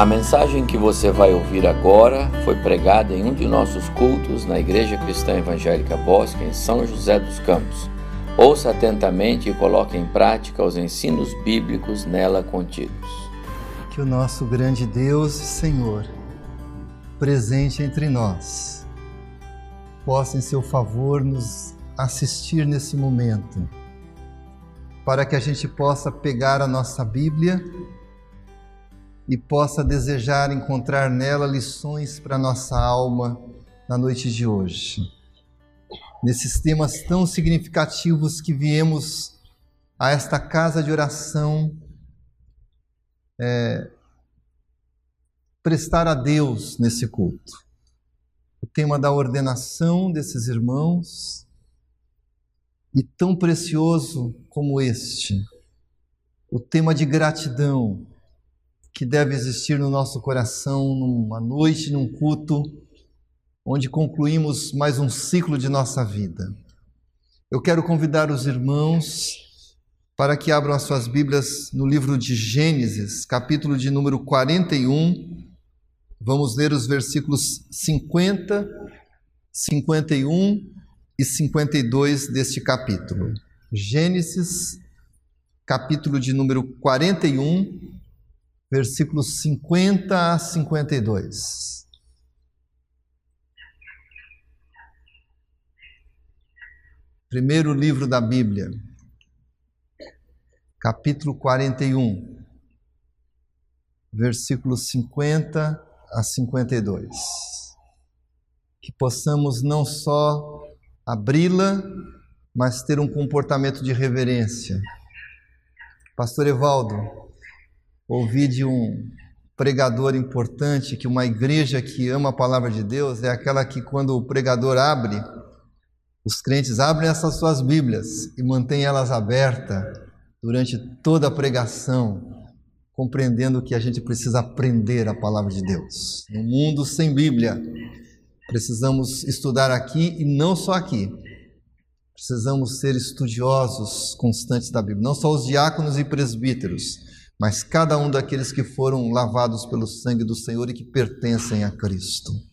A mensagem que você vai ouvir agora foi pregada em um de nossos cultos na Igreja Cristã Evangélica Bosque, em São José dos Campos. Ouça atentamente e coloque em prática os ensinos bíblicos nela contidos. Que o nosso grande Deus e Senhor, presente entre nós, possa em seu favor nos assistir nesse momento, para que a gente possa pegar a nossa Bíblia e possa desejar encontrar nela lições para nossa alma na noite de hoje. Nesses temas tão significativos que viemos a esta casa de oração é, prestar a Deus nesse culto. O tema da ordenação desses irmãos e tão precioso como este, o tema de gratidão que deve existir no nosso coração numa noite, num culto, onde concluímos mais um ciclo de nossa vida. Eu quero convidar os irmãos para que abram as suas Bíblias no livro de Gênesis, capítulo de número 41. Vamos ler os versículos 50, 51 e 52 deste capítulo. Gênesis, capítulo de número 41, versículos 50 a 52. Primeiro livro da Bíblia, capítulo 41, versículos 50 a 52. Que possamos não só abri-la, mas ter um comportamento de reverência. Pastor Evaldo, ouvi de um pregador importante que uma igreja que ama a palavra de Deus é aquela que, quando o pregador abre, os crentes abrem essas suas Bíblias e mantêm elas abertas durante toda a pregação, compreendendo que a gente precisa aprender a palavra de Deus. No mundo sem Bíblia, precisamos estudar aqui e não só aqui. Precisamos ser estudiosos constantes da Bíblia, não só os diáconos e presbíteros, mas cada um daqueles que foram lavados pelo sangue do Senhor e que pertencem a Cristo. O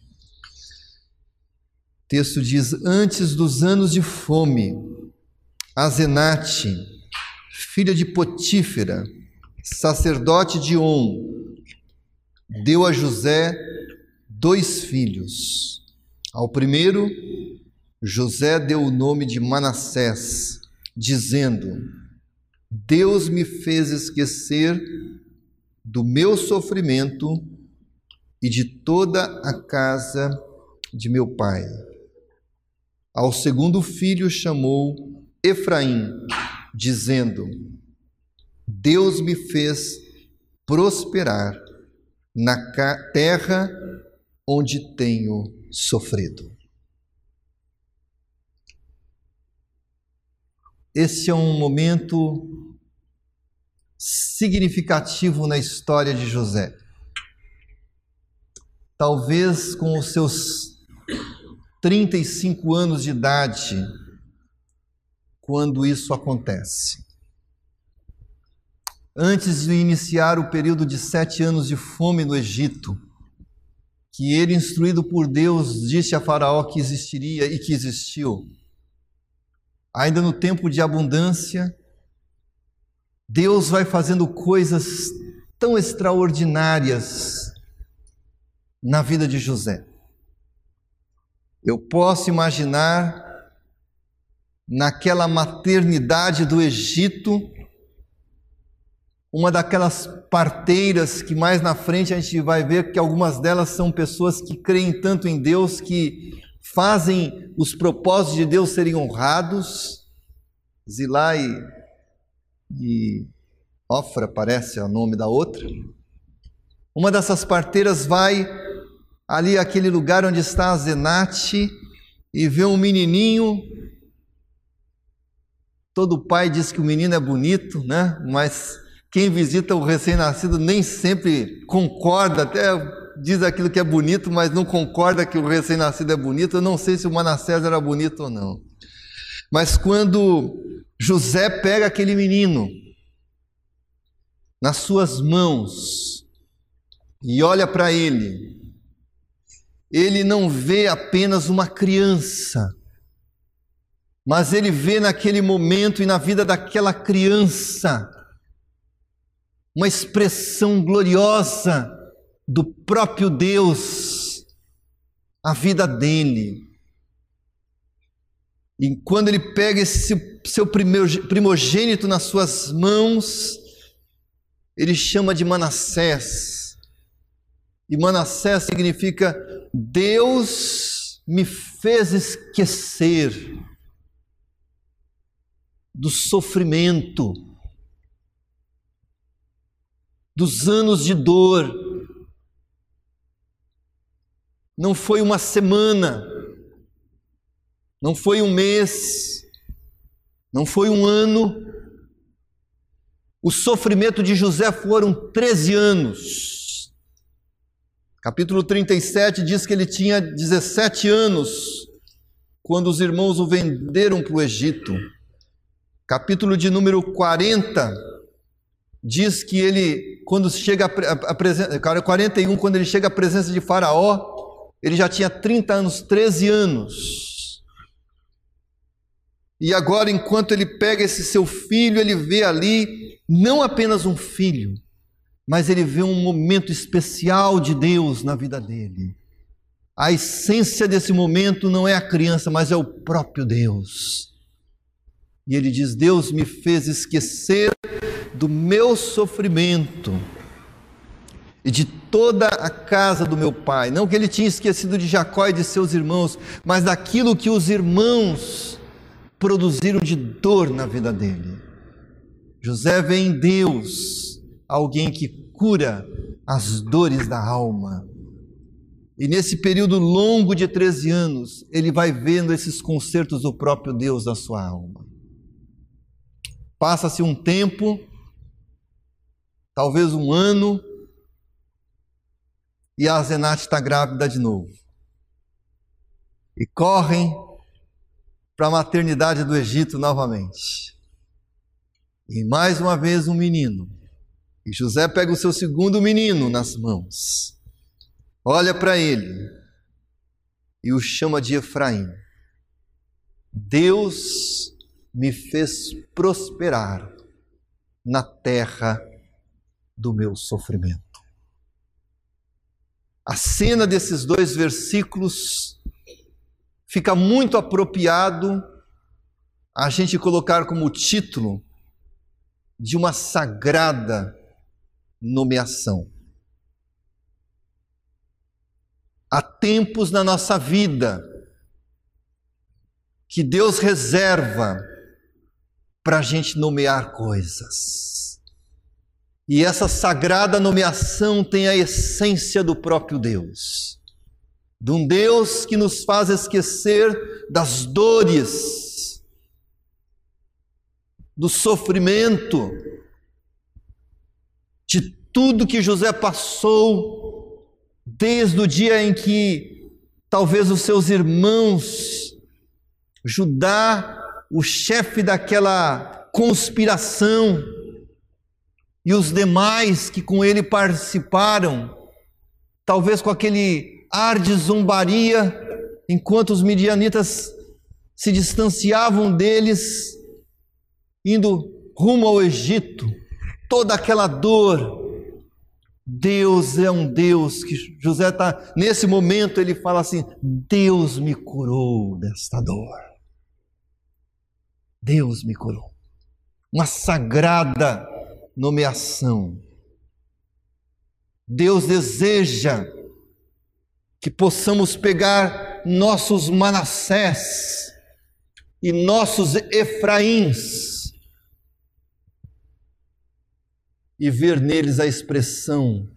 texto diz: Antes dos anos de fome, Azenate, filha de Potífera, sacerdote de On, deu a José dois filhos. Ao primeiro, José deu o nome de Manassés, dizendo: Deus me fez esquecer do meu sofrimento e de toda a casa de meu pai. Ao segundo filho chamou Efraim, dizendo: Deus me fez prosperar na terra onde tenho sofrido. Esse é um momento significativo na história de José. Talvez com os seus 35 anos de idade, quando isso acontece. Antes de iniciar o período de sete anos de fome no Egito, que ele, instruído por Deus, disse a Faraó que existiria e que existiu ainda no tempo de abundância, Deus vai fazendo coisas tão extraordinárias na vida de José. Eu posso imaginar naquela maternidade do Egito, uma daquelas parteiras que mais na frente a gente vai ver que algumas delas são pessoas que creem tanto em Deus que fazem os propósitos de Deus serem honrados. Zilá e, e Ofra parece o nome da outra. Uma dessas parteiras vai ali aquele lugar onde está a Zenate e vê um menininho. Todo pai diz que o menino é bonito, né? Mas quem visita o recém-nascido nem sempre concorda, até diz aquilo que é bonito, mas não concorda que o recém-nascido é bonito. Eu não sei se o Manassés era bonito ou não. Mas quando José pega aquele menino nas suas mãos e olha para ele, ele não vê apenas uma criança, mas ele vê naquele momento e na vida daquela criança uma expressão gloriosa do próprio Deus, a vida dele. E quando ele pega esse seu primogênito nas suas mãos, ele chama de Manassés. E Manassés significa Deus me fez esquecer do sofrimento, dos anos de dor. Não foi uma semana, não foi um mês, não foi um ano. O sofrimento de José foram 13 anos. Capítulo 37 diz que ele tinha 17 anos quando os irmãos o venderam para o Egito. Capítulo de número 40 diz que ele, quando chega a, a, a presença, 41, quando ele chega à presença de Faraó, ele já tinha 30 anos, 13 anos. E agora, enquanto ele pega esse seu filho, ele vê ali não apenas um filho, mas ele vê um momento especial de Deus na vida dele. A essência desse momento não é a criança, mas é o próprio Deus. E ele diz: Deus me fez esquecer do meu sofrimento e de toda a casa do meu pai. Não que ele tinha esquecido de Jacó e de seus irmãos, mas daquilo que os irmãos produziram de dor na vida dele. José vê em Deus alguém que cura as dores da alma. E nesse período longo de 13 anos, ele vai vendo esses concertos do próprio Deus na sua alma. Passa-se um tempo, talvez um ano, e a Zenate está grávida de novo. E correm para a maternidade do Egito novamente. E mais uma vez um menino. E José pega o seu segundo menino nas mãos, olha para ele e o chama de Efraim. Deus me fez prosperar na terra do meu sofrimento. A cena desses dois versículos fica muito apropriado a gente colocar como título de uma sagrada nomeação. Há tempos na nossa vida que Deus reserva para a gente nomear coisas. E essa sagrada nomeação tem a essência do próprio Deus. De um Deus que nos faz esquecer das dores, do sofrimento, de tudo que José passou, desde o dia em que talvez os seus irmãos, Judá, o chefe daquela conspiração, e os demais que com ele participaram, talvez com aquele ar de zombaria, enquanto os midianitas se distanciavam deles, indo rumo ao Egito, toda aquela dor. Deus é um Deus que José está, nesse momento, ele fala assim: Deus me curou desta dor. Deus me curou. Uma sagrada nomeação. Deus deseja que possamos pegar nossos Manassés e nossos Efraíns e ver neles a expressão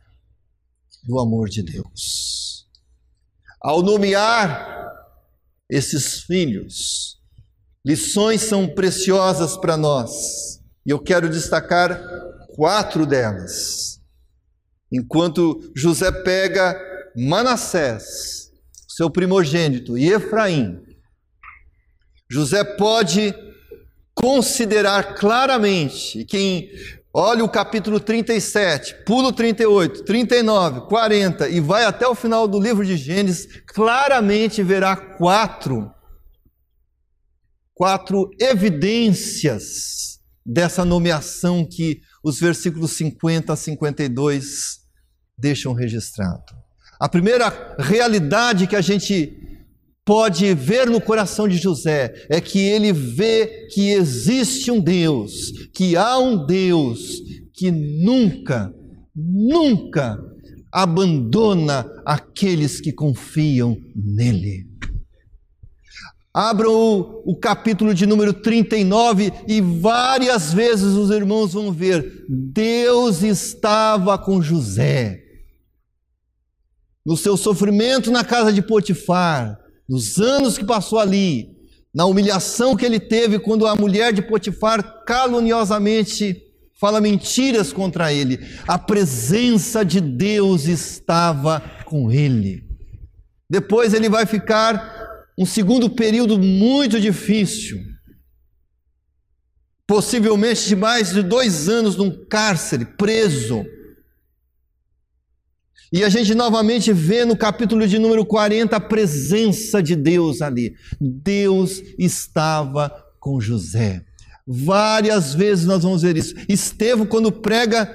do amor de Deus. Ao nomear esses filhos, lições são preciosas para nós e eu quero destacar quatro delas. Enquanto José pega Manassés, seu primogênito, e Efraim, José pode considerar claramente, quem Olha o capítulo 37, pulo 38, 39, 40 e vai até o final do livro de Gênesis, claramente verá quatro, quatro evidências dessa nomeação que os versículos 50 a 52 deixam registrado. A primeira realidade que a gente pode ver no coração de José é que ele vê que existe um Deus, que há um Deus que nunca, nunca abandona aqueles que confiam nele. Abram o, o, capítulo de número 39 e várias vezes os irmãos vão ver: Deus estava com José. No seu sofrimento na casa de Potifar, nos anos que passou ali, na humilhação que ele teve quando a mulher de Potifar caluniosamente fala mentiras contra ele, a presença de Deus estava com ele. Depois ele vai ficar um segundo período muito difícil, possivelmente de mais de dois anos num cárcere, preso e a gente novamente vê no capítulo de número 40 a presença de Deus ali. Deus estava com José. Várias vezes nós vamos ver isso. Estevão, quando prega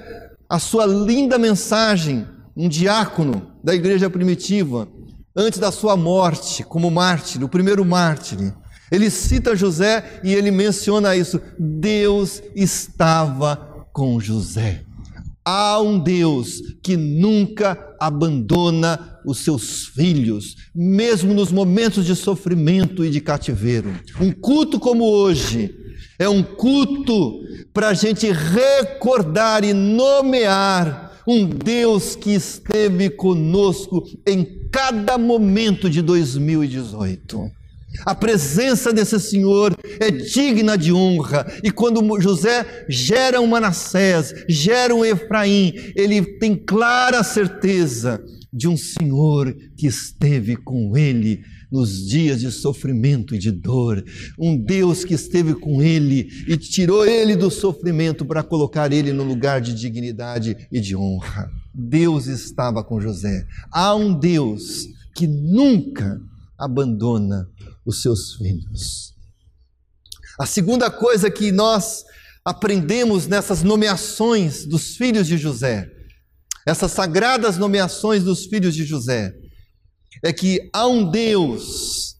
a sua linda mensagem, um diácono da igreja primitiva, antes da sua morte, como mártir, o primeiro mártir, ele cita José e ele menciona isso. Deus estava com José. Há um Deus que nunca abandona os seus filhos, mesmo nos momentos de sofrimento e de cativeiro. Um culto como hoje é um culto para a gente recordar e nomear um Deus que esteve conosco em cada momento de 2018. A presença desse Senhor é digna de honra. E quando José gera um Manassés, gera um Efraim, ele tem clara certeza de um Senhor que esteve com ele nos dias de sofrimento e de dor. Um Deus que esteve com ele e tirou ele do sofrimento para colocar ele no lugar de dignidade e de honra. Deus estava com José. Há um Deus que nunca abandona os seus filhos. A segunda coisa que nós aprendemos nessas nomeações dos filhos de José, essas sagradas nomeações dos filhos de José, é que há um Deus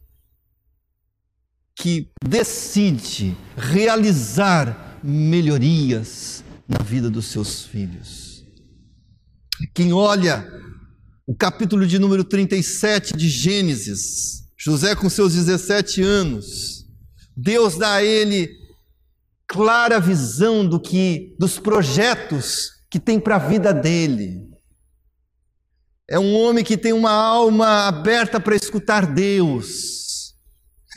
que decide realizar melhorias na vida dos seus filhos. Quem olha o capítulo de número 37 de Gênesis, José, com seus 17 anos, Deus dá a ele clara visão do que dos projetos que tem para a vida dele. É um homem que tem uma alma aberta para escutar Deus.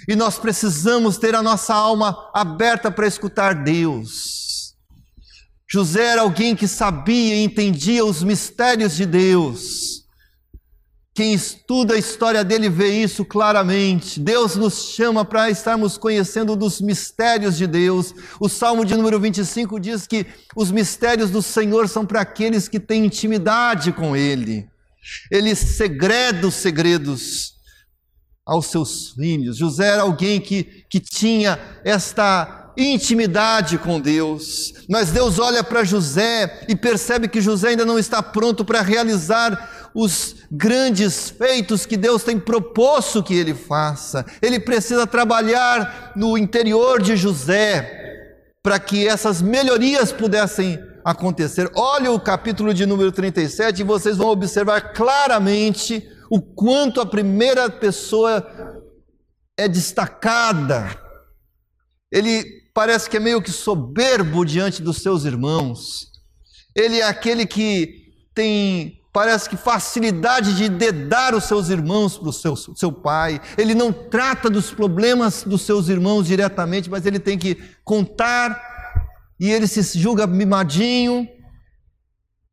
E nós precisamos ter a nossa alma aberta para escutar Deus. José era alguém que sabia e entendia os mistérios de Deus. Quem estuda a história dele vê isso claramente. Deus nos chama para estarmos conhecendo dos mistérios de Deus. O Salmo de número 25 diz que os mistérios do Senhor são para aqueles que têm intimidade com Ele. Ele segreda os segredos aos seus filhos. José era alguém que, que tinha esta intimidade com Deus. Mas Deus olha para José e percebe que José ainda não está pronto para realizar os grandes feitos que Deus tem proposto que ele faça. Ele precisa trabalhar no interior de José para que essas melhorias pudessem acontecer. Olha o capítulo de número 37 e vocês vão observar claramente o quanto a primeira pessoa é destacada. Ele parece que é meio que soberbo diante dos seus irmãos. Ele é aquele que tem parece que facilidade de dedar os seus irmãos para o seu, seu pai. Ele não trata dos problemas dos seus irmãos diretamente, mas ele tem que contar e ele se julga mimadinho.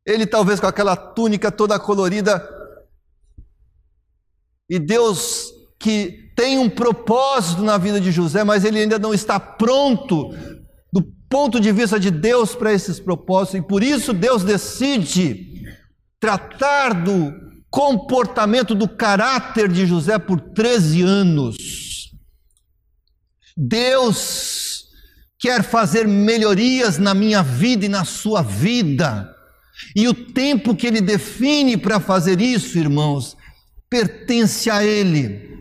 Ele talvez com aquela túnica toda colorida. E Deus que tem um propósito na vida de José, mas ele ainda não está pronto ponto de vista de Deus para esses propósitos, e por isso Deus decide tratar do comportamento, do caráter de José por 13 anos. Deus quer fazer melhorias na minha vida e na sua vida. E o tempo que ele define para fazer isso, irmãos, pertence a ele.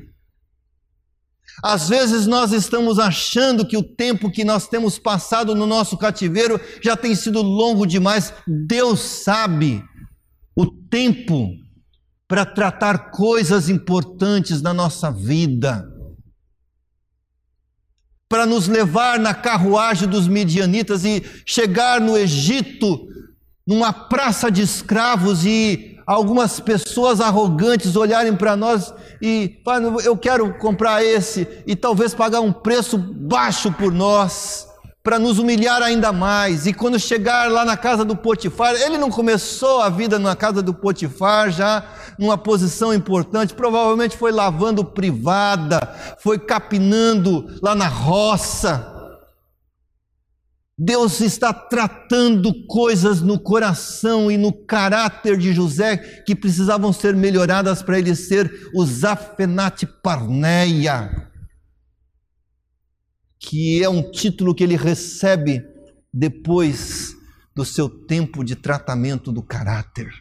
Às vezes nós estamos achando que o tempo que nós temos passado no nosso cativeiro já tem sido longo demais. Deus sabe o tempo para tratar coisas importantes na nossa vida para nos levar na carruagem dos midianitas e chegar no Egito, numa praça de escravos e algumas pessoas arrogantes olharem para nós e eu quero comprar esse e talvez pagar um preço baixo por nós para nos humilhar ainda mais. E quando chegar lá na casa do Potifar, ele não começou a vida na casa do Potifar já numa posição importante, provavelmente foi lavando privada, foi capinando lá na roça. Deus está tratando coisas no coração e no caráter de José que precisavam ser melhoradas para ele ser o Zafenate Parneia que é um título que ele recebe depois do seu tempo de tratamento do caráter.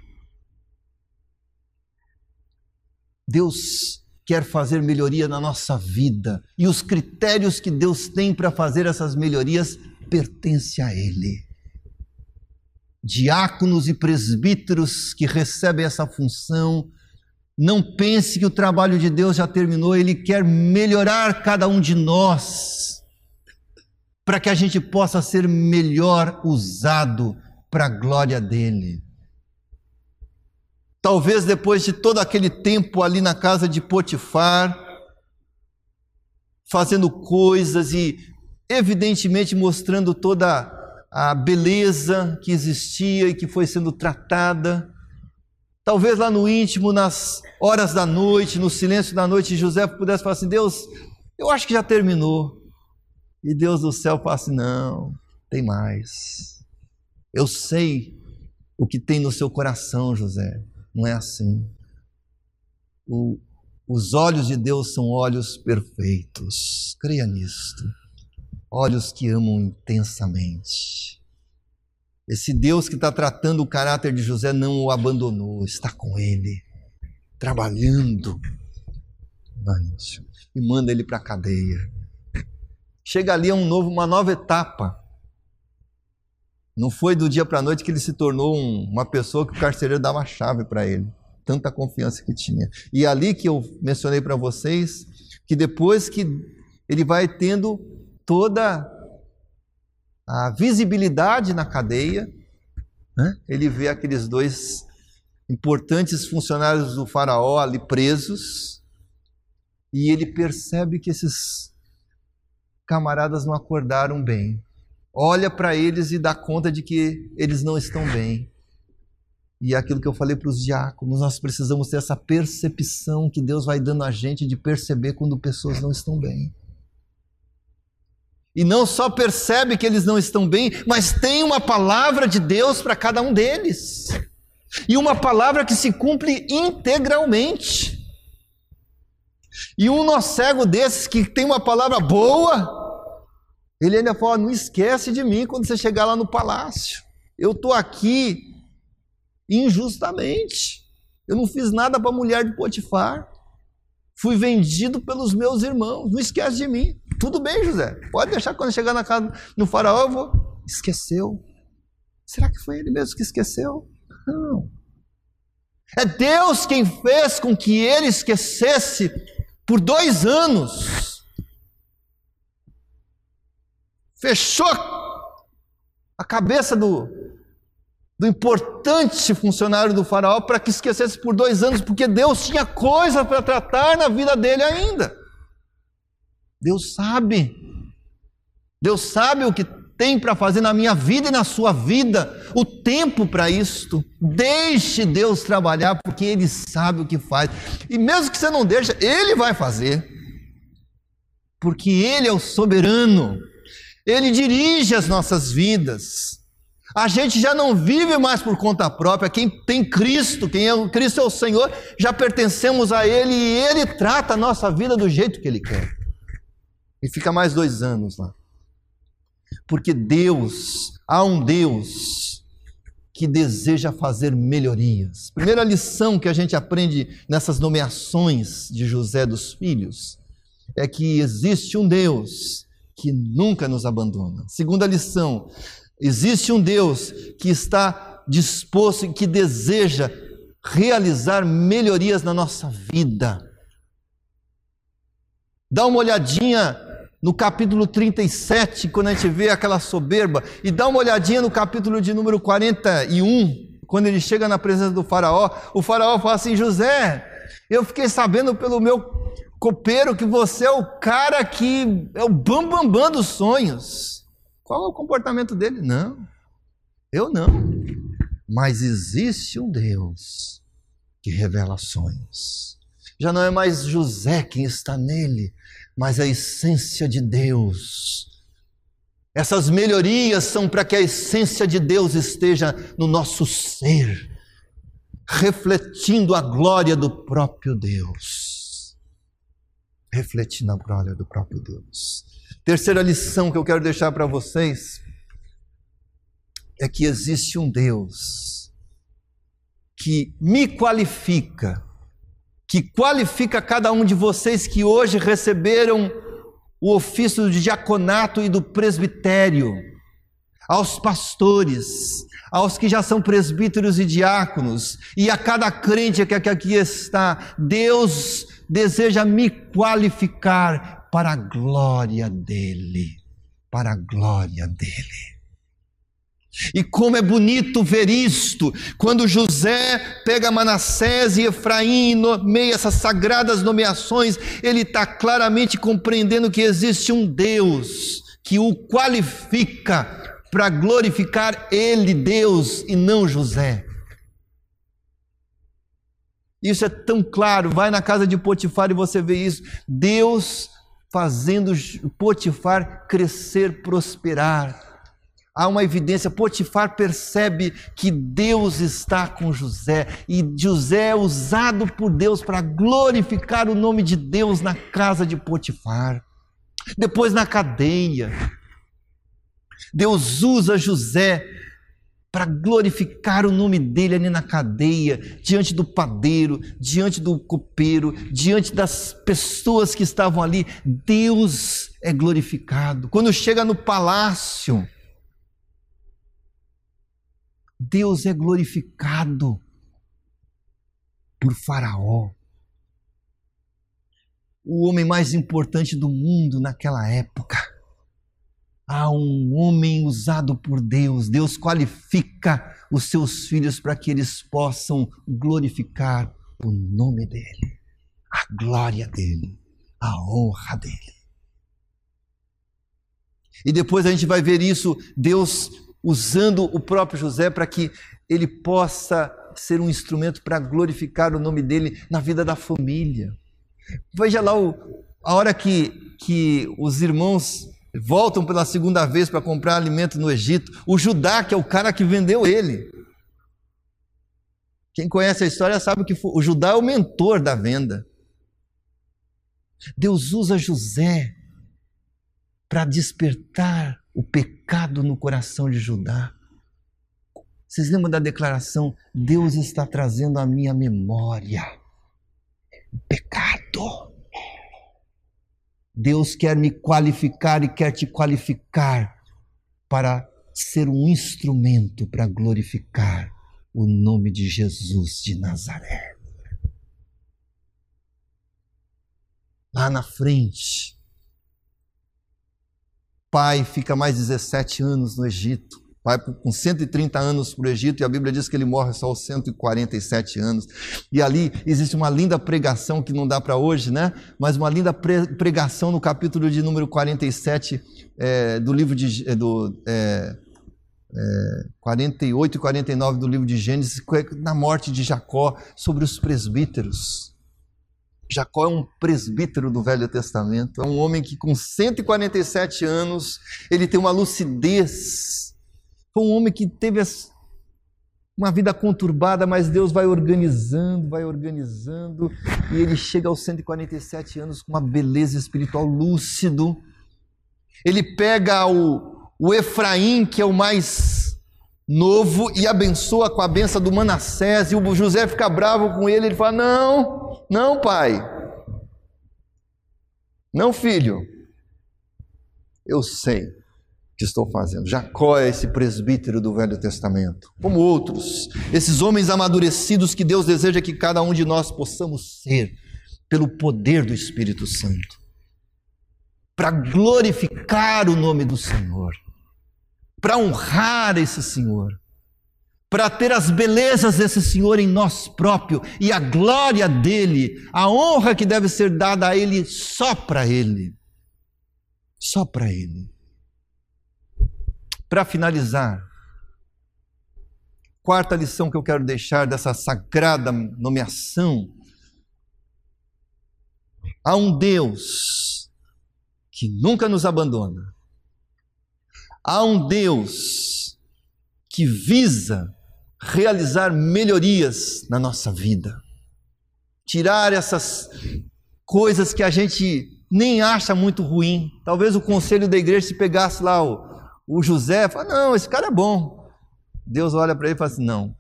Deus quer fazer melhoria na nossa vida e os critérios que Deus tem para fazer essas melhorias pertencem a Ele. Diáconos e presbíteros que recebem essa função, não pense que o trabalho de Deus já terminou, Ele quer melhorar cada um de nós para que a gente possa ser melhor usado para a glória dele. Talvez depois de todo aquele tempo ali na casa de Potifar, fazendo coisas e evidentemente mostrando toda a beleza que existia e que foi sendo tratada. Talvez lá no íntimo, nas horas da noite, no silêncio da noite, José pudesse falar assim: Deus, eu acho que já terminou. E Deus do céu fala assim: não, tem mais. Eu sei o que tem no seu coração, José. Não é assim. O, os olhos de Deus são olhos perfeitos. Creia nisto. Olhos que amam intensamente. Esse Deus que está tratando o caráter de José não o abandonou, está com ele, trabalhando. E manda ele para a cadeia chega ali a um novo, uma nova etapa. Não foi do dia para a noite que ele se tornou um, uma pessoa que o carcereiro dava a chave para ele. Tanta confiança que tinha. E ali que eu mencionei para vocês, que depois que ele vai tendo toda a visibilidade na cadeia, né? ele vê aqueles dois importantes funcionários do faraó ali presos, e ele percebe que esses camaradas não acordaram bem. Olha para eles e dá conta de que eles não estão bem. E é aquilo que eu falei para os diáconos, nós precisamos ter essa percepção que Deus vai dando a gente de perceber quando pessoas não estão bem. E não só percebe que eles não estão bem, mas tem uma palavra de Deus para cada um deles. E uma palavra que se cumpre integralmente. E um nó cego desses que tem uma palavra boa, ele ainda fala: não esquece de mim quando você chegar lá no palácio. Eu estou aqui injustamente. Eu não fiz nada para a mulher de Potifar. Fui vendido pelos meus irmãos. Não esquece de mim. Tudo bem, José. Pode deixar quando chegar na casa no faraó, eu vou. Esqueceu. Será que foi ele mesmo que esqueceu? Não. É Deus quem fez com que ele esquecesse por dois anos. Fechou a cabeça do, do importante funcionário do faraó para que esquecesse por dois anos, porque Deus tinha coisa para tratar na vida dele ainda. Deus sabe. Deus sabe o que tem para fazer na minha vida e na sua vida, o tempo para isto. Deixe Deus trabalhar, porque Ele sabe o que faz. E mesmo que você não deixe, Ele vai fazer. Porque Ele é o soberano. Ele dirige as nossas vidas. A gente já não vive mais por conta própria. Quem tem Cristo, quem é Cristo é o Senhor, já pertencemos a Ele e Ele trata a nossa vida do jeito que Ele quer. E fica mais dois anos lá. Porque Deus, há um Deus que deseja fazer melhorias. Primeira lição que a gente aprende nessas nomeações de José dos filhos é que existe um Deus que nunca nos abandona. Segunda lição, Existe um Deus que está disposto e que deseja realizar melhorias na nossa vida. Dá uma olhadinha no capítulo 37, quando a gente vê aquela soberba, e dá uma olhadinha no capítulo de número 41, quando ele chega na presença do Faraó. O Faraó fala assim: José, eu fiquei sabendo pelo meu copeiro que você é o cara que é o bambambam bam, bam dos sonhos. Qual é o comportamento dele? Não, eu não. Mas existe um Deus que revela sonhos. Já não é mais José quem está nele, mas a essência de Deus. Essas melhorias são para que a essência de Deus esteja no nosso ser, refletindo a glória do próprio Deus. Refletindo a glória do próprio Deus. Terceira lição que eu quero deixar para vocês é que existe um Deus que me qualifica, que qualifica cada um de vocês que hoje receberam o ofício de diaconato e do presbitério, aos pastores, aos que já são presbíteros e diáconos, e a cada crente que aqui está, Deus deseja me qualificar para a glória dele, para a glória dele. E como é bonito ver isto, quando José pega Manassés e Efraim e nomeia essas sagradas nomeações, ele está claramente compreendendo que existe um Deus que o qualifica para glorificar ele, Deus, e não José. Isso é tão claro, vai na casa de Potifar e você vê isso. Deus fazendo Potifar crescer, prosperar. Há uma evidência, Potifar percebe que Deus está com José e José é usado por Deus para glorificar o nome de Deus na casa de Potifar. Depois na cadeia, Deus usa José para glorificar o nome dele ali na cadeia, diante do padeiro, diante do copeiro, diante das pessoas que estavam ali. Deus é glorificado. Quando chega no palácio, Deus é glorificado por Faraó, o homem mais importante do mundo naquela época há um homem usado por Deus. Deus qualifica os seus filhos para que eles possam glorificar o nome dEle, a glória dEle, a honra dEle. E depois a gente vai ver isso, Deus usando o próprio José para que ele possa ser um instrumento para glorificar o nome dele na vida da família. Veja lá o, a hora que, que os irmãos voltam pela segunda vez para comprar alimento no Egito. O Judá, que é o cara que vendeu ele. Quem conhece a história sabe que o Judá é o mentor da venda. Deus usa José para despertar o pecado no coração de Judá. Vocês lembram da declaração? Deus está trazendo à minha memória o pecado. Deus quer me qualificar e quer te qualificar para ser um instrumento para glorificar o nome de Jesus de Nazaré. Lá na frente, pai fica mais 17 anos no Egito vai com 130 anos para o Egito e a Bíblia diz que ele morre só aos 147 anos. E ali existe uma linda pregação que não dá para hoje, né? Mas uma linda pregação no capítulo de número 47 é, do livro de é, do, é, é, 48 e 49 do livro de Gênesis, na morte de Jacó, sobre os presbíteros. Jacó é um presbítero do Velho Testamento, é um homem que com 147 anos, ele tem uma lucidez. Foi um homem que teve uma vida conturbada, mas Deus vai organizando, vai organizando, e ele chega aos 147 anos com uma beleza espiritual lúcido. Ele pega o, o Efraim, que é o mais novo, e abençoa com a benção do Manassés, e o José fica bravo com ele, ele fala: Não, não, pai, não, filho, eu sei que estou fazendo. Jacó é esse presbítero do Velho Testamento, como outros, esses homens amadurecidos que Deus deseja que cada um de nós possamos ser, pelo poder do Espírito Santo, para glorificar o nome do Senhor, para honrar esse Senhor, para ter as belezas desse Senhor em nós próprios e a glória dele, a honra que deve ser dada a ele só para ele. Só para ele. Para finalizar, quarta lição que eu quero deixar dessa sagrada nomeação. Há um Deus que nunca nos abandona. Há um Deus que visa realizar melhorias na nossa vida. Tirar essas coisas que a gente nem acha muito ruim. Talvez o conselho da igreja se pegasse lá o o José fala: Não, esse cara é bom. Deus olha para ele e fala assim: Não,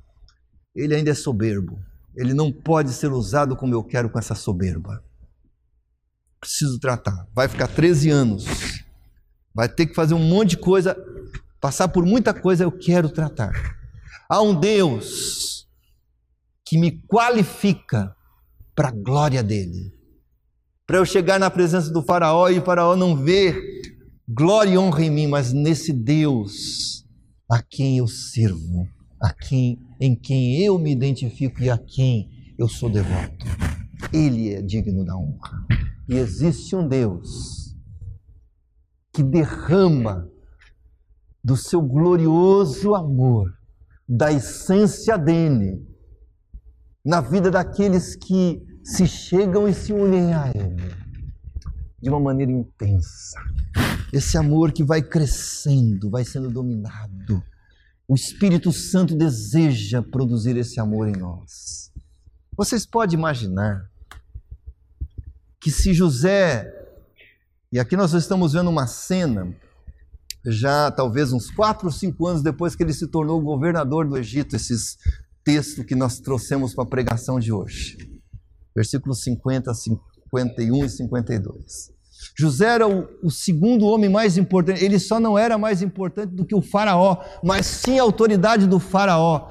ele ainda é soberbo. Ele não pode ser usado como eu quero com essa soberba. Preciso tratar. Vai ficar 13 anos. Vai ter que fazer um monte de coisa, passar por muita coisa, eu quero tratar. Há um Deus que me qualifica para a glória dele. Para eu chegar na presença do Faraó e o Faraó não ver glória e honra em mim, mas nesse Deus a quem eu sirvo, a quem em quem eu me identifico e a quem eu sou devoto. Ele é digno da honra. E existe um Deus que derrama do seu glorioso amor, da essência dele, na vida daqueles que se chegam e se unem a ele de uma maneira intensa. Esse amor que vai crescendo, vai sendo dominado. O Espírito Santo deseja produzir esse amor em nós. Vocês podem imaginar que se José, e aqui nós estamos vendo uma cena, já talvez uns quatro ou cinco anos depois que ele se tornou governador do Egito, esses textos que nós trouxemos para a pregação de hoje. Versículos 50, 51 e 52. José era o, o, segundo homem mais importante, ele só não era mais importante do que o Faraó, mas sim a autoridade do Faraó.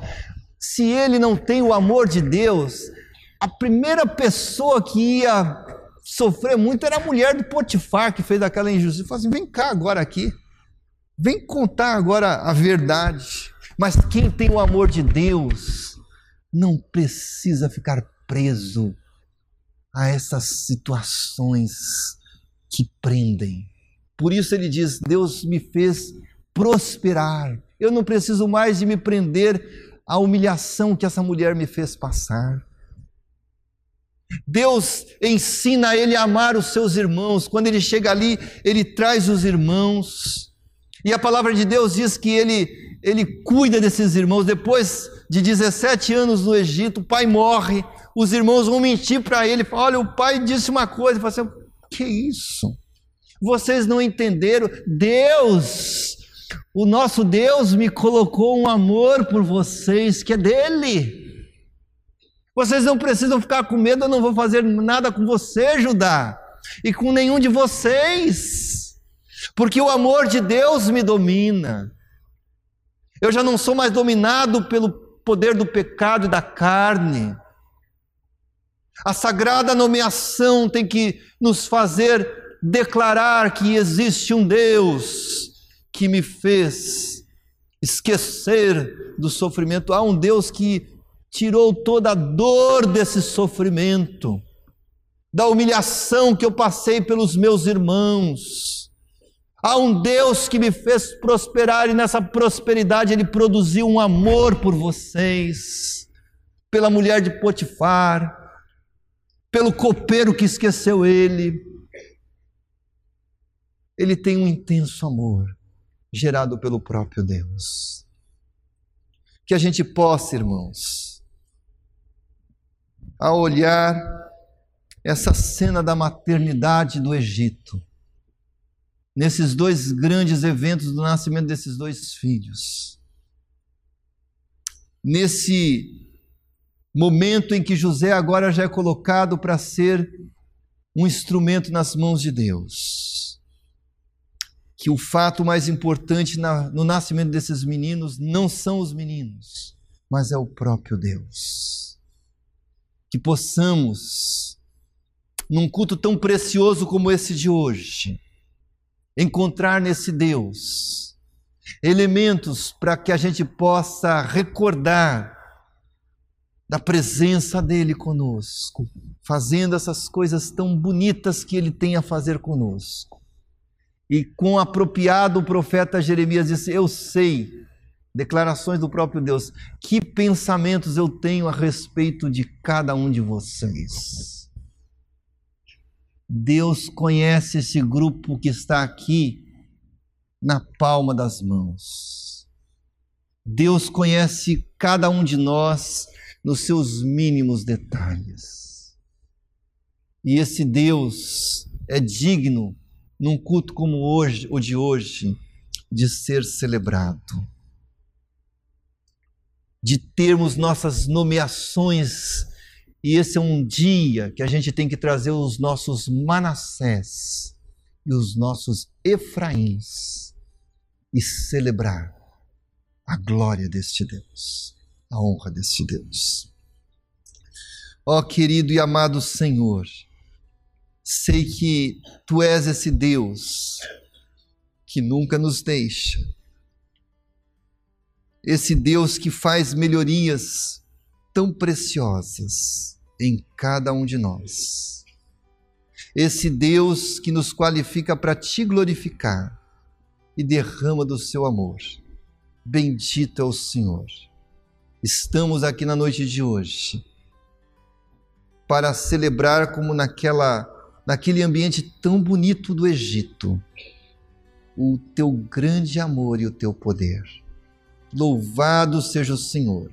Se ele não tem o amor de Deus, a primeira pessoa que ia sofrer muito era a mulher do Potifar, que fez aquela injustiça. Falou assim: vem cá agora aqui, vem contar agora a verdade. Mas quem tem o amor de Deus não precisa ficar preso a essas situações que prendem. Por isso ele diz: Deus me fez prosperar. Eu não preciso mais de me prender à humilhação que essa mulher me fez passar. Deus ensina ele a amar os seus irmãos. Quando ele chega ali, ele traz os irmãos. E a palavra de Deus diz que ele, ele cuida desses irmãos. Depois de 17 anos no Egito, o pai morre. Os irmãos vão mentir para ele. Olha, o pai disse uma coisa. Fala assim, que isso? Vocês não entenderam? Deus, o nosso Deus me colocou um amor por vocês que é dele. Vocês não precisam ficar com medo, eu não vou fazer nada com você, Judá, e com nenhum de vocês, porque o amor de Deus me domina. Eu já não sou mais dominado pelo poder do pecado e da carne. A sagrada nomeação tem que nos fazer declarar que existe um Deus que me fez esquecer do sofrimento. Há um Deus que tirou toda a dor desse sofrimento, da humilhação que eu passei pelos meus irmãos. Há um Deus que me fez prosperar e nessa prosperidade ele produziu um amor por vocês, pela mulher de Potifar pelo copeiro que esqueceu ele. Ele tem um intenso amor gerado pelo próprio Deus. Que a gente possa, irmãos, a olhar essa cena da maternidade do Egito, nesses dois grandes eventos do nascimento desses dois filhos, nesse momento em que José agora já é colocado para ser um instrumento nas mãos de Deus. Que o fato mais importante na, no nascimento desses meninos não são os meninos, mas é o próprio Deus. Que possamos, num culto tão precioso como esse de hoje, encontrar nesse Deus elementos para que a gente possa recordar da presença dele conosco, fazendo essas coisas tão bonitas que ele tem a fazer conosco. E com apropriado o profeta Jeremias disse: Eu sei, declarações do próprio Deus, que pensamentos eu tenho a respeito de cada um de vocês. Deus conhece esse grupo que está aqui na palma das mãos. Deus conhece cada um de nós nos seus mínimos detalhes. E esse Deus é digno, num culto como hoje, o de hoje, de ser celebrado. De termos nossas nomeações, e esse é um dia que a gente tem que trazer os nossos Manassés e os nossos Efraíns e celebrar a glória deste Deus a honra deste Deus. Ó oh, querido e amado Senhor, sei que tu és esse Deus que nunca nos deixa, esse Deus que faz melhorias tão preciosas em cada um de nós, esse Deus que nos qualifica para te glorificar e derrama do seu amor. Bendito é o Senhor estamos aqui na noite de hoje para celebrar como naquela naquele ambiente tão bonito do Egito o teu grande amor e o teu poder. Louvado seja o Senhor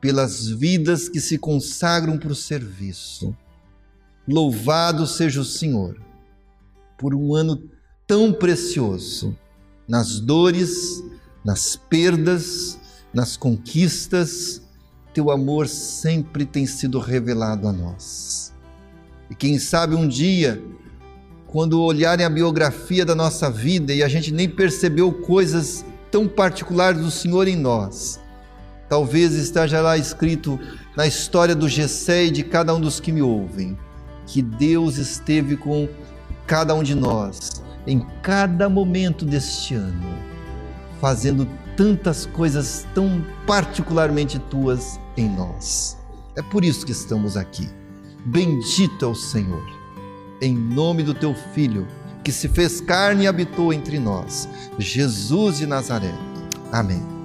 pelas vidas que se consagram para o serviço. Louvado seja o Senhor por um ano tão precioso nas dores, nas perdas, nas conquistas, teu amor sempre tem sido revelado a nós. E quem sabe um dia, quando olharem a biografia da nossa vida e a gente nem percebeu coisas tão particulares do Senhor em nós, talvez esteja lá escrito na história do Gessé e de cada um dos que me ouvem, que Deus esteve com cada um de nós em cada momento deste ano, fazendo tantas coisas tão particularmente tuas em nós. É por isso que estamos aqui. Bendito é o Senhor, em nome do teu Filho, que se fez carne e habitou entre nós, Jesus de Nazaré. Amém.